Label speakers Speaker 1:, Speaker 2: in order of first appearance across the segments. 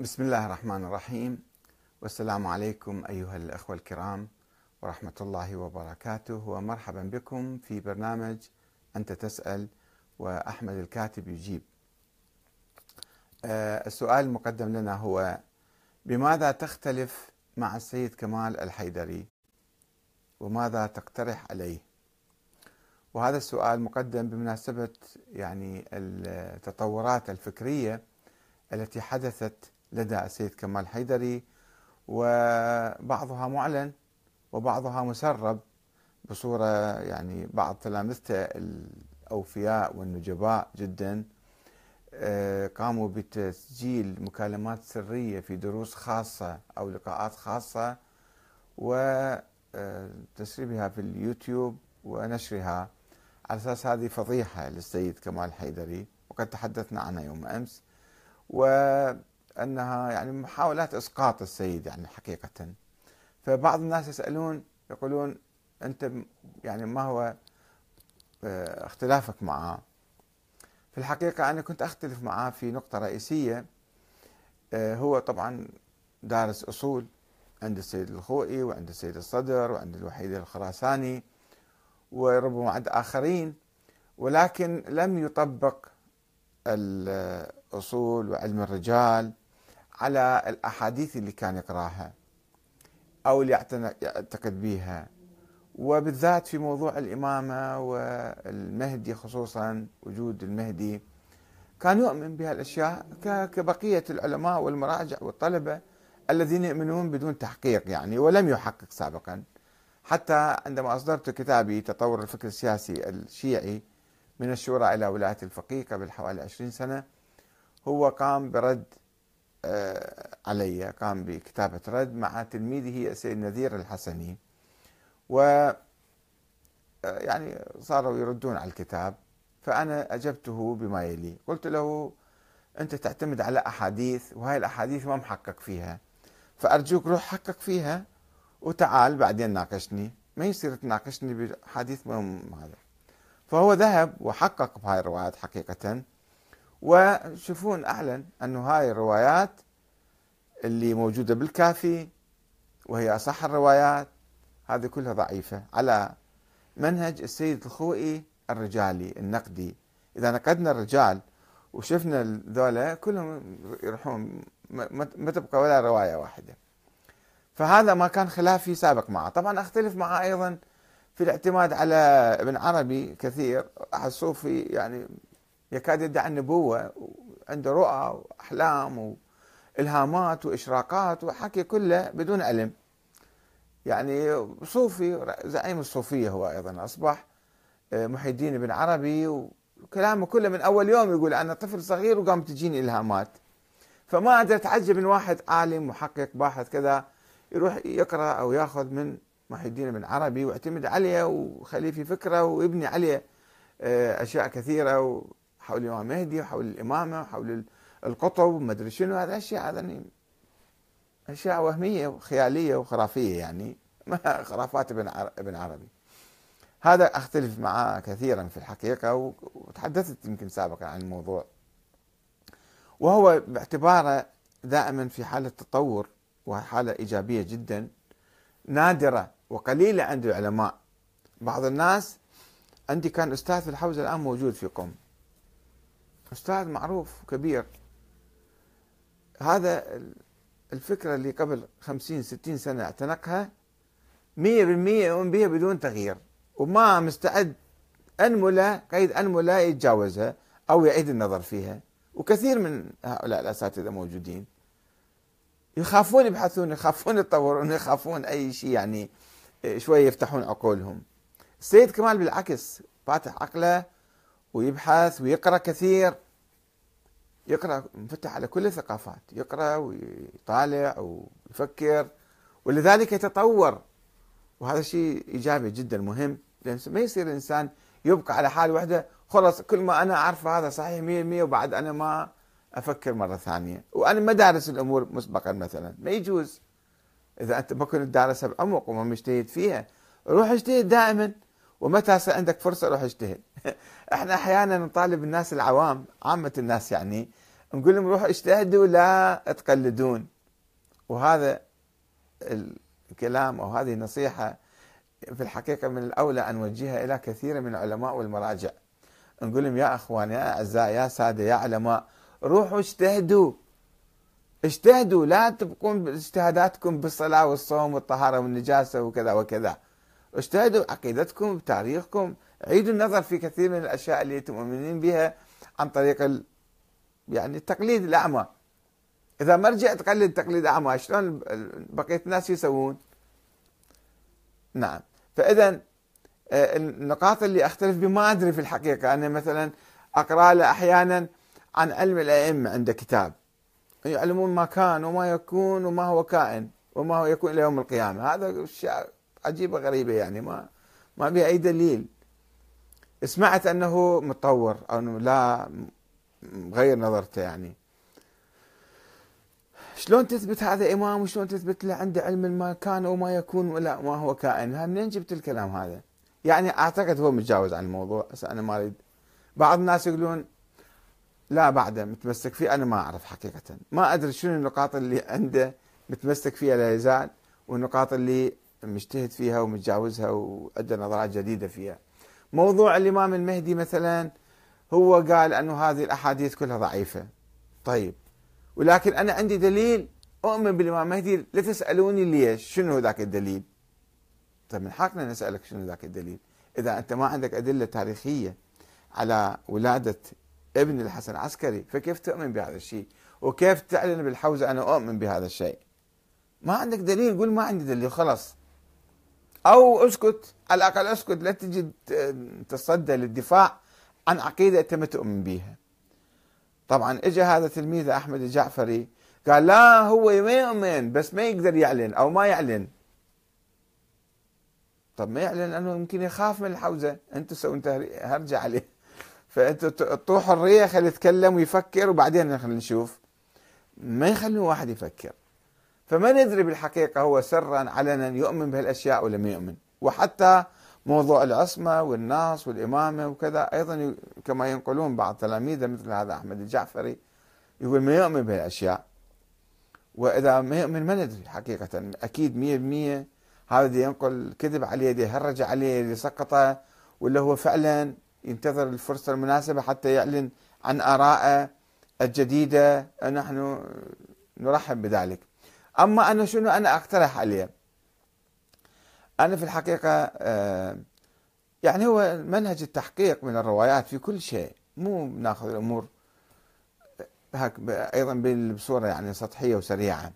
Speaker 1: بسم الله الرحمن الرحيم والسلام عليكم أيها الأخوة الكرام ورحمة الله وبركاته ومرحبا بكم في برنامج أنت تسأل وأحمد الكاتب يجيب. آه، السؤال المقدم لنا هو بماذا تختلف مع السيد كمال الحيدري وماذا تقترح عليه؟ وهذا السؤال مقدم بمناسبة يعني التطورات الفكرية التي حدثت لدى السيد كمال حيدري وبعضها معلن وبعضها مسرب بصورة يعني بعض تلامذته الأوفياء والنجباء جدا. آه، قاموا بتسجيل مكالمات سرية في دروس خاصة أو لقاءات خاصة وتسريبها في اليوتيوب ونشرها. على أساس هذه فضيحة للسيد كمال حيدري وقد تحدثنا عنها يوم أمس. وأنها يعني محاولات إسقاط السيد يعني حقيقة. فبعض الناس يسألون يقولون أنت يعني ما هو آه، اختلافك معه. في الحقيقة أنا كنت أختلف معه في نقطة رئيسية آه، هو طبعا دارس أصول عند السيد الخوئي وعند السيد الصدر وعند الوحيد الخراساني وربما عند آخرين ولكن لم يطبق الأصول وعلم الرجال على الأحاديث اللي كان يقراها أو اللي يعتقد بها وبالذات في موضوع الإمامة والمهدي خصوصا وجود المهدي كان يؤمن بهالأشياء كبقية العلماء والمراجع والطلبة الذين يؤمنون بدون تحقيق يعني ولم يحقق سابقا. حتى عندما أصدرت كتابي تطور الفكر السياسي الشيعي من الشورى إلى ولاية الفقيه قبل حوالي عشرين سنة هو قام برد علي قام بكتابة رد مع تلميذه السيد نذير الحسني. و آه، يعني صاروا يردون على الكتاب فأنا أجبته بما يلي. قلت له أنت تعتمد على أحاديث وهاي الأحاديث ما محقق فيها. فأرجوك روح حقق فيها وتعال بعدين ناقشني. ما يصير تناقشني بحديث ما هذا. فهو ذهب وحقق بهاي الروايات حقيقة. وشوفون أعلن أنه هاي الروايات اللي موجودة بالكافي وهي أصح الروايات هذه كلها ضعيفة. على منهج السيد الخوئي الرجالي النقدي. إذا نقدنا الرجال وشفنا ذولا كلهم يروحون ما تبقى ولا رواية واحدة. فهذا ما كان خلافي سابق معه. طبعا أختلف معه أيضا في الاعتماد على ابن عربي كثير. أحد الصوفي يعني يكاد يدعي النبوة عنده رؤى وأحلام وإلهامات وإشراقات وحكي كله بدون علم. يعني صوفي زعيم الصوفية هو أيضا أصبح آه، محي الدين بن عربي وكلامه كله من أول يوم يقول أنا طفل صغير وقام تجيني إلهامات. فما أقدر أتعجب من واحد عالم محقق باحث كذا يروح يقرأ أو يأخذ من محي الدين بن عربي واعتمد عليه وخليه في فكرة ويبني عليه آه، أشياء كثيرة حول الإمام المهدي وحول الإمامة وحول القطب وما أدري شنو هذا أشياء هذا أشياء وهمية وخيالية وخرافية يعني. ما خرافات ابن ابن عربي. هذا أختلف معه كثيرا في الحقيقة وتحدثت يمكن سابقا عن الموضوع. وهو باعتباره دائما في حالة تطور وحالة إيجابية جدا نادرة وقليلة عند العلماء. بعض الناس عندي كان أستاذ في الحوزة الآن موجود في قم أستاذ معروف كبير هذا الفكرة اللي قبل خمسين ستين سنة اعتنقها مية بالمية يؤمن بها بدون تغيير وما مستعد أنملة قيد أنملة يتجاوزها أو يعيد النظر فيها. وكثير من هؤلاء الأساتذة موجودين. يخافون يبحثون يخافون يتطورون يخافون أي شيء يعني شوي يفتحون عقولهم. السيد كمال بالعكس فاتح عقله ويبحث ويقرأ كثير. يقرأ مفتح على كل الثقافات. يقرأ ويطالع ويفكر. ولذلك يتطور. وهذا شيء إيجابي جدا مهم. لأن ما يصير الإنسان يبقى على حال وحده. خلص كل ما أنا أعرفه هذا صحيح مية مية وبعد أنا ما أفكر مرة ثانية. وأنا ما دارس الأمور مسبقا مثلا. ما يجوز. إذا أنت ما كنت دارسها بعمق وما مجتهد فيها روح اجتهد دائما. ومتى عندك فرصة روح اجتهد. إحنا أحيانا نطالب الناس العوام عامة الناس يعني نقول لهم روحوا اجتهدوا لا تقلدون. وهذا الكلام أو هذه النصيحة في الحقيقة من الأولى أن نوجهها إلى كثير من العلماء والمراجع. نقول لهم يا أخوان يا أعزاء يا سادة يا علماء روحوا اجتهدوا. اجتهدوا لا تبقون باجتهاداتكم بالصلاة والصوم والطهارة والنجاسة وكذا وكذا. اجتهدوا عقيدتكم بتاريخكم عيدوا النظر في كثير من الأشياء اللي أنتم مؤمنين بها عن طريق ال... يعني التقليد الأعمى. إذا ما رجعت تقلد تقليد أعمى شلون بقية الناس يسوون؟ نعم. فإذا آه، النقاط اللي أختلف بها ما أدري في الحقيقة. أنا مثلا أقرأ له أحيانا عن علم الأئمة عنده كتاب. يعلمون ما كان وما يكون وما هو كائن وما هو يكون إلى يوم القيامة. هذا أشياء عجيبة غريبة يعني ما ما بها أي دليل. سمعت أنه متطور أو أنه لا غير نظرته يعني. شلون تثبت هذا إمام وشلون تثبت له عنده علم ما كان وما يكون ولا ما هو كائن؟ منين جبت الكلام هذا؟ يعني أعتقد هو متجاوز عن الموضوع. بس أنا ما أريد. بعض الناس يقولون لا بعده متمسك فيه. أنا ما أعرف حقيقة. ما أدري شنو النقاط اللي عنده متمسك فيها لا يزال والنقاط اللي مجتهد فيها ومتجاوزها وعنده نظرات جديدة فيها. موضوع الإمام المهدي مثلا هو قال أنه هذه الأحاديث كلها ضعيفة. طيب. ولكن أنا عندي دليل. أؤمن بالإمام المهدي لا تسألوني ليش. شنو ذاك الدليل؟ طيب من حقنا نسألك شنو ذاك الدليل. إذا أنت ما عندك أدلة تاريخية على ولادة ابن الحسن العسكري فكيف تؤمن بهذا الشيء؟ وكيف تعلن بالحوزة أنا أؤمن بهذا الشيء؟ ما عندك دليل. قول ما عندي دليل. خلاص. أو أسكت. الأقل أسكت لا تجي تصدى للدفاع عن عقيدة أنت ما تؤمن بها طبعا اجى هذا تلميذ أحمد الجعفري قال لا هو ما يؤمن بس ما يقدر يعلن أو ما يعلن. طب ما يعلن لأنه يمكن يخاف من الحوزة. أنت سووا أنت هرجع عليه. فانتوا تعطوه حريه خليه يتكلم ويفكر وبعدين خلينا نشوف. ما يخلون واحد يفكر. فما ندري بالحقيقة هو سرا علنا يؤمن بهالأشياء ولا ما يؤمن؟ وحتى موضوع العصمة والناس والإمامة وكذا. أيضا كما ينقلون بعض تلاميذه مثل هذا أحمد الجعفري يقول ما يؤمن بهالأشياء؟ وإذا ما يؤمن ما ندري حقيقة. أكيد 100% هذا ينقل كذب عليه دي هرج عليه دي سقطه ولا هو فعلا ينتظر الفرصة المناسبة حتى يعلن عن آرائه الجديدة. نحن نرحب بذلك. أما أنا شنو أنا أقترح عليه؟ أنا في الحقيقة آه، يعني هو منهج التحقيق من الروايات في كل شيء مو ناخذ الأمور هك أيضا بصورة يعني سطحية وسريعة.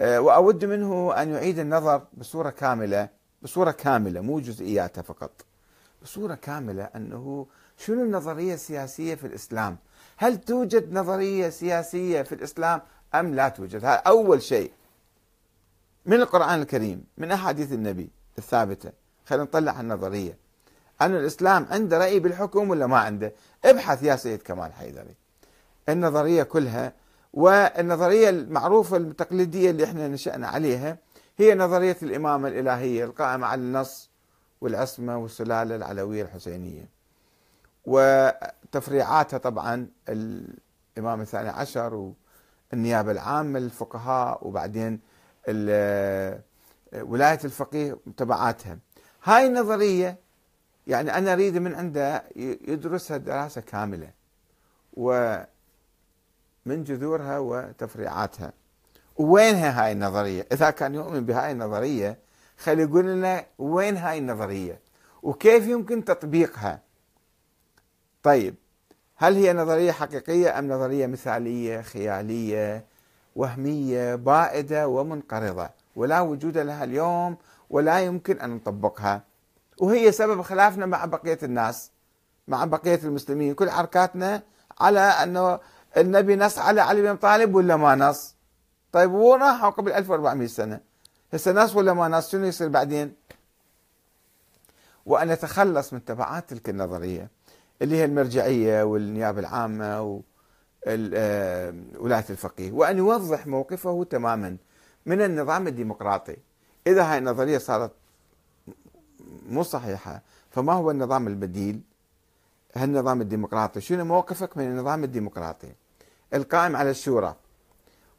Speaker 1: آه، وأود منه أن يعيد النظر بصورة كاملة بصورة كاملة مو جزئياتها فقط. بصورة كاملة أنه شنو النظرية السياسية في الإسلام؟ هل توجد نظرية سياسية في الإسلام أم لا توجد؟ هذا أول شيء. من القرآن الكريم من أحاديث النبي. الثابتة. خلينا نطلع النظرية. أن الإسلام عنده رأي بالحكم ولا ما عنده؟ ابحث يا سيد كمال حيدري. النظرية كلها والنظرية المعروفة التقليدية اللي إحنا نشأنا عليها هي نظرية الإمامة الإلهية القائمة على النص والعصمة والسلالة العلوية الحسينية. وتفريعاتها طبعا الإمام الثاني عشر والنيابة العامة للفقهاء وبعدين ولاية الفقيه تبعاتها. هاي النظرية يعني أنا أريد من عنده يدرسها دراسة كاملة ومن جذورها وتفريعاتها. وينها هاي النظرية؟ إذا كان يؤمن بهاي النظرية خلي يقول لنا وين هاي النظرية؟ وكيف يمكن تطبيقها؟ طيب هل هي نظرية حقيقية أم نظرية مثالية خيالية وهمية بائدة ومنقرضة؟ ولا وجود لها اليوم ولا يمكن أن نطبقها. وهي سبب خلافنا مع بقية الناس مع بقية المسلمين. كل حركاتنا على أنه النبي نص على علي بن طالب ولا ما نص؟ طيب راحوا قبل 1400 سنة. هسه ناس ولا ما ناس شنو يصير بعدين؟ وأن نتخلص من تبعات تلك النظرية اللي هي المرجعية والنيابة العامة آه، الفقيه. وأن يوضح موقفه تماما. من النظام الديمقراطي. إذا هاي النظرية صارت مو صحيحة فما هو النظام البديل؟ النظام الديمقراطي. شنو موقفك من النظام الديمقراطي؟ القائم على الشورى.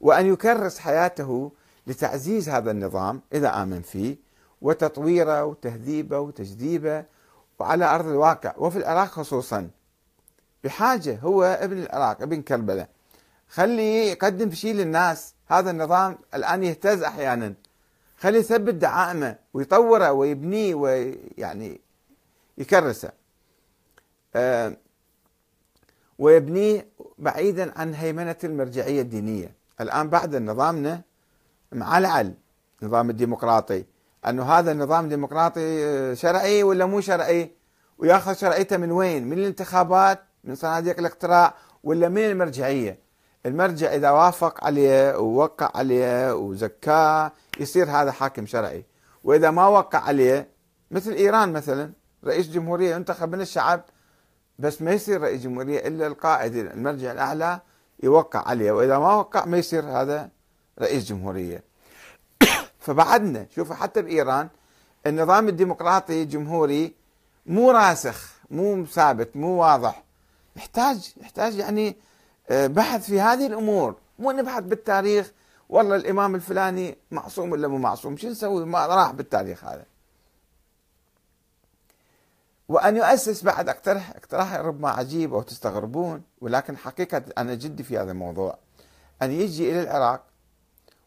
Speaker 1: وأن يكرس حياته لتعزيز هذا النظام إذا آمن فيه وتطويره وتهذيبه وتجذيبه وعلى أرض الواقع وفي العراق خصوصا. بحاجة هو ابن العراق ابن كربلاء. خليه يقدم شيء للناس. هذا النظام الآن يهتز أحيانا. خليه يثبت دعائمه ويطوره ويبنيه ويعني يكرسه. أه ويبنيه بعيدا عن هيمنة المرجعية الدينية. الآن بعد نظامنا معلعل نظام الديمقراطي. أنه هذا النظام الديمقراطي شرعي ولا مو شرعي؟ وياخذ شرعيته من وين؟ من الانتخابات من صناديق الاقتراع ولا من المرجعية؟ المرجع إذا وافق عليه ووقع عليه وزكاه يصير هذا حاكم شرعي. وإذا ما وقع عليه مثل إيران مثلا رئيس جمهورية ينتخب من الشعب بس ما يصير رئيس جمهورية إلا القائد المرجع الأعلى يوقع عليه. وإذا ما وقع ما يصير هذا رئيس جمهورية. فبعدنا شوفوا حتى بإيران النظام الديمقراطي الجمهوري مو راسخ مو ثابت مو واضح. يحتاج يحتاج يعني بحث في هذه الأمور. مو نبحث بالتاريخ والله الإمام الفلاني معصوم ولا مو معصوم؟ شو نسوي؟ ما راح بالتاريخ هذا. وأن يؤسس بعد أقترح اقتراح ربما عجيب أو تستغربون ولكن حقيقة أنا جدي في هذا الموضوع. أن يجي إلى العراق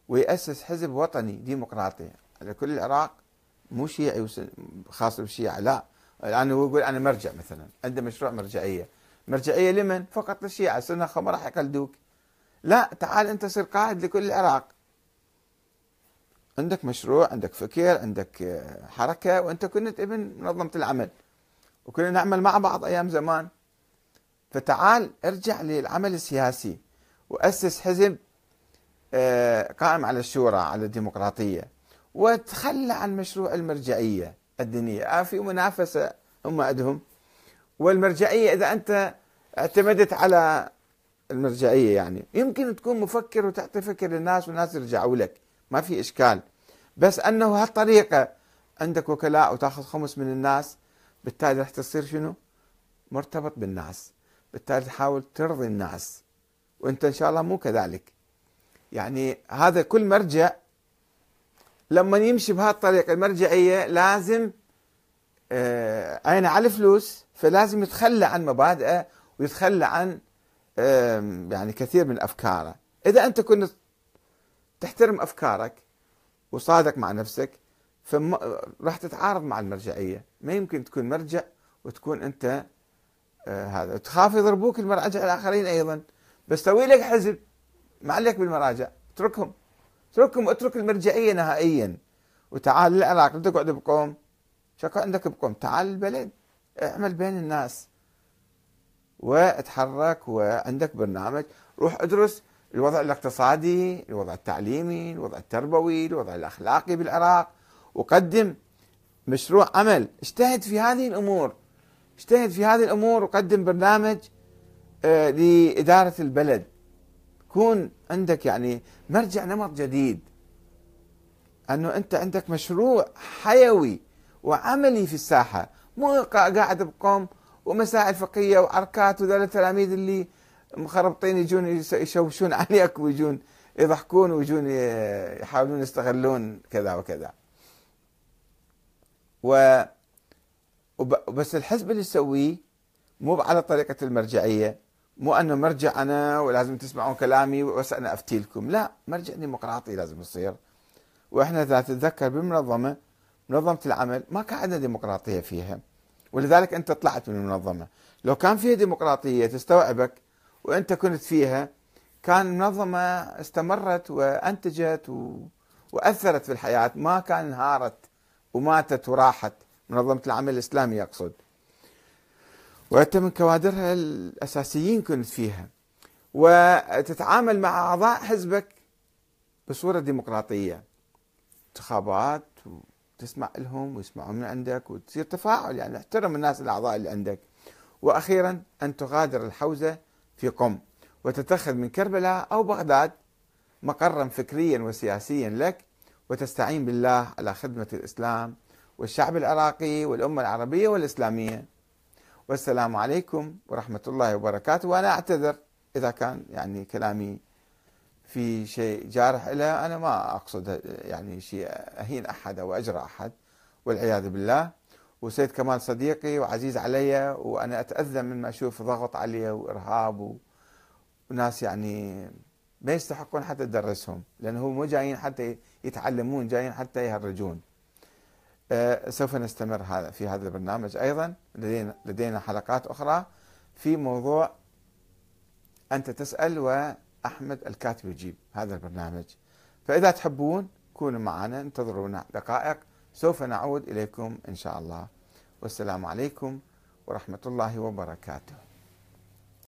Speaker 1: ويأسس حزب وطني ديمقراطي. على كل العراق مو شيعي خاص بالشيعة لا. الآن هو يقول أنا مرجع مثلا عنده مشروع مرجعية. مرجعية لمن؟ فقط للشيعة. سنة ما راح يقلدوك. لا تعال أنت صير قائد لكل العراق. عندك مشروع عندك فكر عندك حركة وأنت كنت ابن منظمة العمل. وكنا نعمل مع بعض أيام زمان. فتعال ارجع للعمل السياسي وأسس حزب آه، قائم على الشورى على الديمقراطية. وتخلى عن مشروع المرجعية الدينية. آه في منافسة هم عندهم. والمرجعية إذا أنت اعتمدت على المرجعية يعني. يمكن تكون مفكر وتعطي فكر للناس والناس يرجعوا لك. ما في إشكال. بس أنه هالطريقة عندك وكلاء وتأخذ خمس من الناس بالتالي راح تصير شنو؟ مرتبط بالناس. بالتالي تحاول ترضي الناس. وأنت إن شاء الله مو كذلك. يعني هذا كل مرجع لما يمشي بهالطريقة المرجعية لازم عينه على الفلوس؟ فلازم يتخلى عن مبادئه ويتخلى عن آه يعني كثير من أفكاره. إذا أنت كنت تحترم أفكارك وصادق مع نفسك فراح تتعارض مع المرجعية. ما يمكن تكون مرجع وتكون أنت آه هذا. تخاف يضربوك المراجع الآخرين أيضا. بس سوي لك حزب ما عليك بالمراجع. اتركهم. اتركهم اترك المرجعية نهائيا. وتعال للعراق لا تقعد بقوم. شكو عندك بقوم تعال البلد اعمل بين الناس. واتحرك وعندك برنامج. روح ادرس الوضع الاقتصادي الوضع التعليمي الوضع التربوي الوضع الأخلاقي بالعراق. وقدم مشروع عمل. اجتهد في هذه الأمور. اجتهد في هذه الأمور وقدم برنامج آه، لإدارة البلد. كون عندك يعني مرجع نمط جديد. أنه أنت عندك مشروع حيوي. وعملي في الساحة. مو قاعد بقوم ومسائل فقهية وعركات وذول التلاميذ اللي مخربطين يجون يشوشون عليك ويجون يضحكون ويجون يحاولون يستغلون كذا وكذا. و بس الحزب اللي يسويه مو على طريقة المرجعية مو أنه مرجع أنا ولازم تسمعون كلامي بس أنا أفتي لكم لا مرجع ديمقراطي لازم يصير. وإحنا إذا تتذكر بالمنظمة منظمة العمل ما كان عندنا ديمقراطية فيها. ولذلك أنت طلعت من المنظمة. لو كان فيها ديمقراطية تستوعبك وأنت كنت فيها كان المنظمة استمرت وأنتجت و... وأثرت في الحياة. ما كان انهارت وماتت وراحت. منظمة العمل الإسلامي أقصد. وأنت من كوادرها الأساسيين كنت فيها. وتتعامل مع أعضاء حزبك بصورة ديمقراطية. انتخابات وتسمع لهم ويسمعون من عندك وتصير تفاعل يعني احترم الناس الأعضاء اللي عندك. وأخيرا أن تغادر الحوزة في قم وتتخذ من كربلاء أو بغداد مقرا فكريا وسياسيا لك وتستعين بالله على خدمة الإسلام والشعب العراقي والأمة العربية والإسلامية. والسلام عليكم ورحمة الله وبركاته. وأنا أعتذر إذا كان يعني كلامي في شيء جارح له أنا ما أقصد يعني شيء أهين أحد أو أجرى أحد والعياذ بالله. وسيد كمال صديقي وعزيز علي وأنا أتأذى من ما أشوف ضغط علي وإرهاب وناس يعني ما يستحقون حتى تدرسهم لأنه مو جايين حتى يتعلمون جايين حتى يهرجون. أه سوف نستمر هذا في هذا البرنامج أيضا. لدينا, لدينا حلقات أخرى في موضوع أنت تسأل وأحمد الكاتب يجيب هذا البرنامج. فإذا تحبون كونوا معنا انتظرونا دقائق سوف نعود إليكم إن شاء الله. والسلام عليكم ورحمة الله وبركاته.